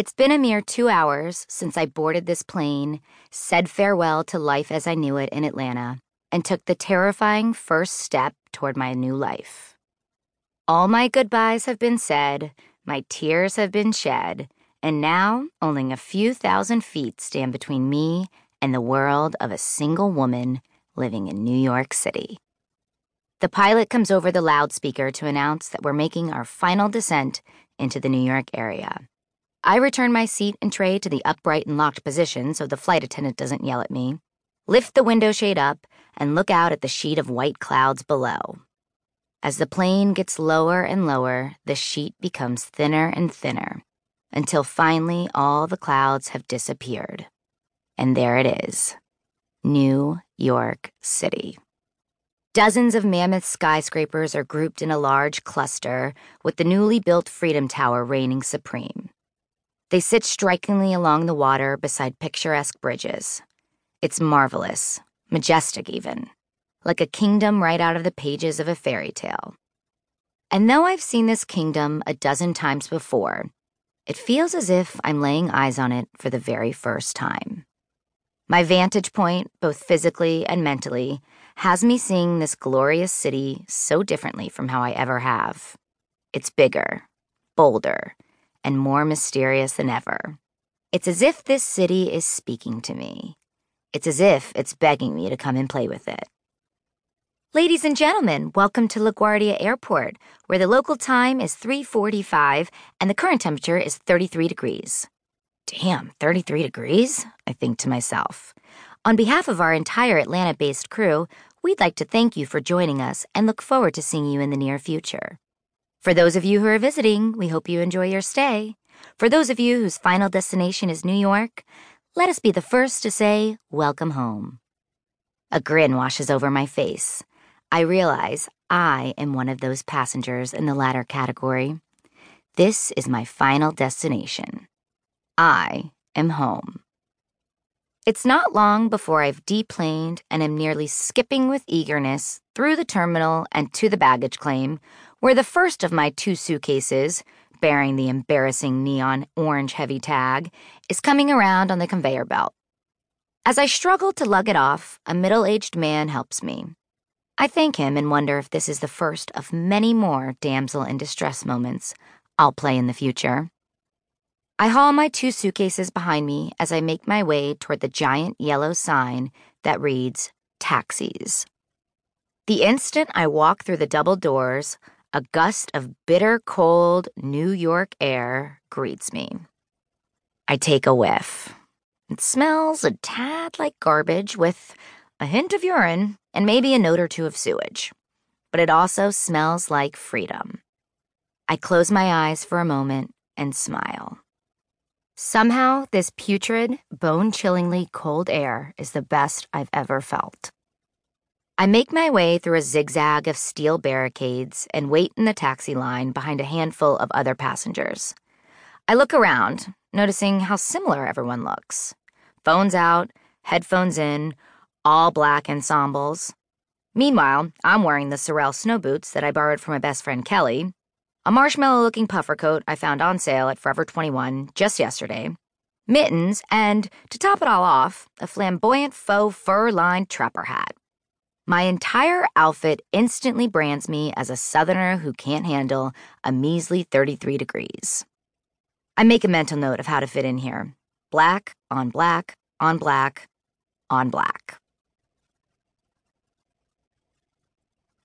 It's been a mere two hours since I boarded this plane, said farewell to life as I knew it in Atlanta, and took the terrifying first step toward my new life. All my goodbyes have been said, my tears have been shed, and now only a few thousand feet stand between me and the world of a single woman living in New York City. The pilot comes over the loudspeaker to announce that we're making our final descent into the New York area. I return my seat and tray to the upright and locked position so the flight attendant doesn't yell at me, lift the window shade up, and look out at the sheet of white clouds below. As the plane gets lower and lower, the sheet becomes thinner and thinner until finally all the clouds have disappeared. And there it is New York City. Dozens of mammoth skyscrapers are grouped in a large cluster, with the newly built Freedom Tower reigning supreme. They sit strikingly along the water beside picturesque bridges. It's marvelous, majestic even, like a kingdom right out of the pages of a fairy tale. And though I've seen this kingdom a dozen times before, it feels as if I'm laying eyes on it for the very first time. My vantage point, both physically and mentally, has me seeing this glorious city so differently from how I ever have. It's bigger, bolder, and more mysterious than ever. It's as if this city is speaking to me. It's as if it's begging me to come and play with it. Ladies and gentlemen, welcome to LaGuardia Airport, where the local time is 3:45 and the current temperature is 33 degrees. Damn, 33 degrees? I think to myself. On behalf of our entire Atlanta-based crew, we'd like to thank you for joining us and look forward to seeing you in the near future. For those of you who are visiting, we hope you enjoy your stay. For those of you whose final destination is New York, let us be the first to say, Welcome home. A grin washes over my face. I realize I am one of those passengers in the latter category. This is my final destination. I am home. It's not long before I've deplaned and am nearly skipping with eagerness through the terminal and to the baggage claim, where the first of my two suitcases, bearing the embarrassing neon orange heavy tag, is coming around on the conveyor belt. As I struggle to lug it off, a middle aged man helps me. I thank him and wonder if this is the first of many more damsel in distress moments I'll play in the future. I haul my two suitcases behind me as I make my way toward the giant yellow sign that reads Taxis. The instant I walk through the double doors, a gust of bitter cold New York air greets me. I take a whiff. It smells a tad like garbage with a hint of urine and maybe a note or two of sewage. But it also smells like freedom. I close my eyes for a moment and smile. Somehow, this putrid, bone chillingly cold air is the best I've ever felt. I make my way through a zigzag of steel barricades and wait in the taxi line behind a handful of other passengers. I look around, noticing how similar everyone looks phones out, headphones in, all black ensembles. Meanwhile, I'm wearing the Sorel snow boots that I borrowed from my best friend Kelly, a marshmallow looking puffer coat I found on sale at Forever 21 just yesterday, mittens, and, to top it all off, a flamboyant faux fur lined trapper hat. My entire outfit instantly brands me as a southerner who can't handle a measly 33 degrees. I make a mental note of how to fit in here black on black on black on black.